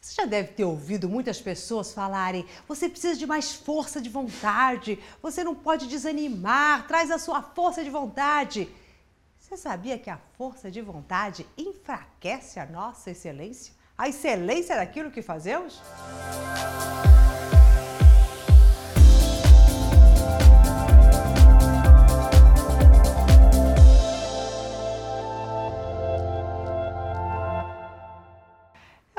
Você já deve ter ouvido muitas pessoas falarem: você precisa de mais força de vontade, você não pode desanimar, traz a sua força de vontade. Você sabia que a força de vontade enfraquece a nossa excelência? A excelência daquilo que fazemos?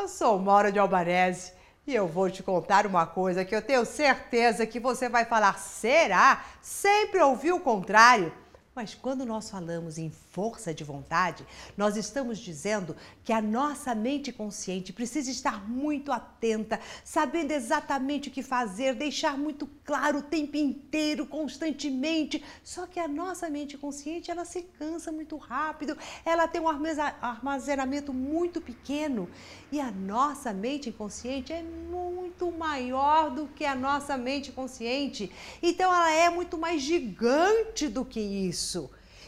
Eu sou Maura de Albanese e eu vou te contar uma coisa que eu tenho certeza que você vai falar: será? Sempre ouviu o contrário. Mas quando nós falamos em força de vontade, nós estamos dizendo que a nossa mente consciente precisa estar muito atenta, sabendo exatamente o que fazer, deixar muito claro o tempo inteiro, constantemente. Só que a nossa mente consciente, ela se cansa muito rápido, ela tem um armazenamento muito pequeno e a nossa mente inconsciente é muito maior do que a nossa mente consciente. Então ela é muito mais gigante do que isso.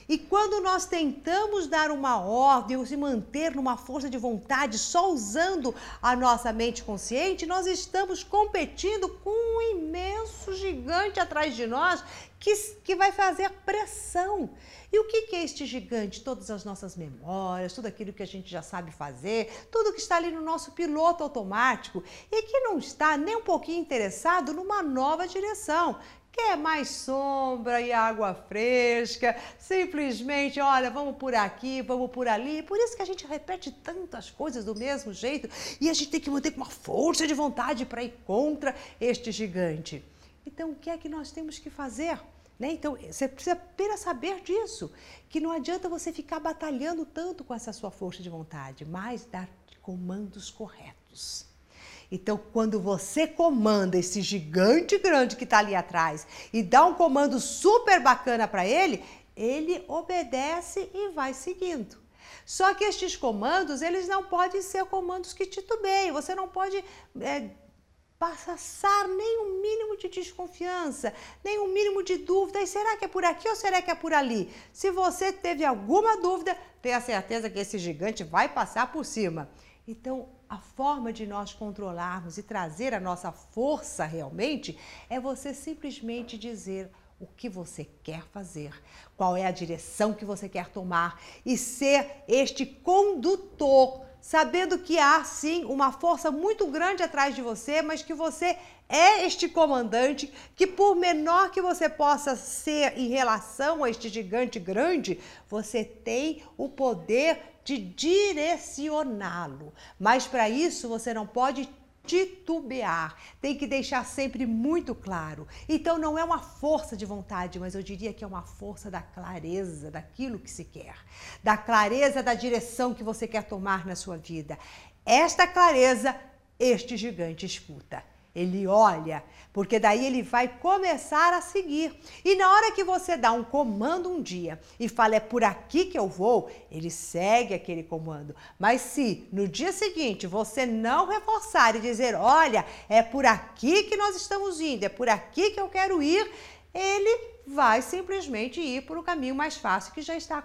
E quando nós tentamos dar uma ordem ou se manter numa força de vontade só usando a nossa mente consciente, nós estamos competindo com um imenso gigante atrás de nós que, que vai fazer pressão. E o que, que é este gigante? Todas as nossas memórias, tudo aquilo que a gente já sabe fazer, tudo que está ali no nosso piloto automático e que não está nem um pouquinho interessado numa nova direção, Quer mais sombra e água fresca? Simplesmente, olha, vamos por aqui, vamos por ali. Por isso que a gente repete tantas coisas do mesmo jeito e a gente tem que manter com uma força de vontade para ir contra este gigante. Então, o que é que nós temos que fazer? Né? Então, você precisa apenas saber disso, que não adianta você ficar batalhando tanto com essa sua força de vontade, mas dar comandos corretos. Então, quando você comanda esse gigante grande que está ali atrás e dá um comando super bacana para ele, ele obedece e vai seguindo. Só que estes comandos, eles não podem ser comandos que titubeiem. Você não pode é, passar nem um mínimo de desconfiança, nem um mínimo de dúvida. E será que é por aqui ou será que é por ali? Se você teve alguma dúvida, tenha certeza que esse gigante vai passar por cima. Então, a forma de nós controlarmos e trazer a nossa força realmente é você simplesmente dizer o que você quer fazer, qual é a direção que você quer tomar e ser este condutor, sabendo que há sim uma força muito grande atrás de você, mas que você é este comandante que, por menor que você possa ser em relação a este gigante grande, você tem o poder de direcioná-lo. Mas para isso você não pode titubear, tem que deixar sempre muito claro. Então não é uma força de vontade, mas eu diria que é uma força da clareza daquilo que se quer, da clareza da direção que você quer tomar na sua vida. Esta clareza este gigante escuta. Ele olha, porque daí ele vai começar a seguir. E na hora que você dá um comando um dia e fala é por aqui que eu vou, ele segue aquele comando. Mas se no dia seguinte você não reforçar e dizer, olha, é por aqui que nós estamos indo, é por aqui que eu quero ir, ele vai simplesmente ir por o caminho mais fácil que já está,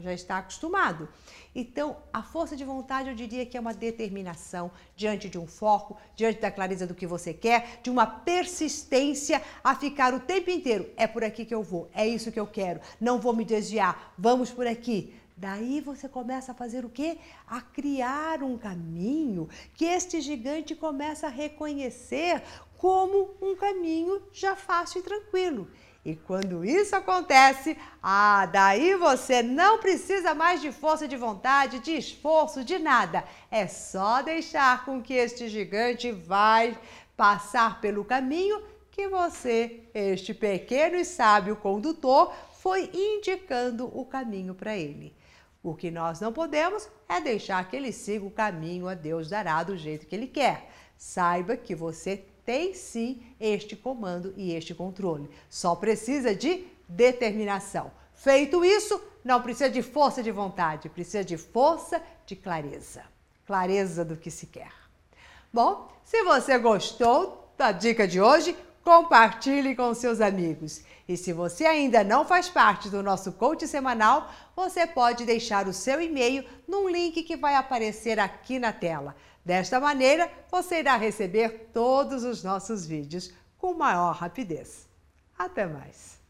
já está acostumado. Então, a força de vontade eu diria que é uma determinação diante de um foco, diante da clareza do que você quer, de uma persistência a ficar o tempo inteiro. É por aqui que eu vou, é isso que eu quero, não vou me desviar, vamos por aqui. Daí você começa a fazer o quê? A criar um caminho que este gigante começa a reconhecer como um caminho já fácil e tranquilo. E quando isso acontece, ah, daí você não precisa mais de força de vontade, de esforço, de nada. É só deixar com que este gigante vai passar pelo caminho que você, este pequeno e sábio condutor, foi indicando o caminho para ele. O que nós não podemos é deixar que ele siga o caminho a Deus dará do jeito que ele quer. Saiba que você tem sim este comando e este controle. Só precisa de determinação. Feito isso, não precisa de força de vontade, precisa de força de clareza. Clareza do que se quer. Bom, se você gostou da dica de hoje, compartilhe com seus amigos. E se você ainda não faz parte do nosso coach semanal, você pode deixar o seu e-mail num link que vai aparecer aqui na tela Desta maneira, você irá receber todos os nossos vídeos com maior rapidez. Até mais!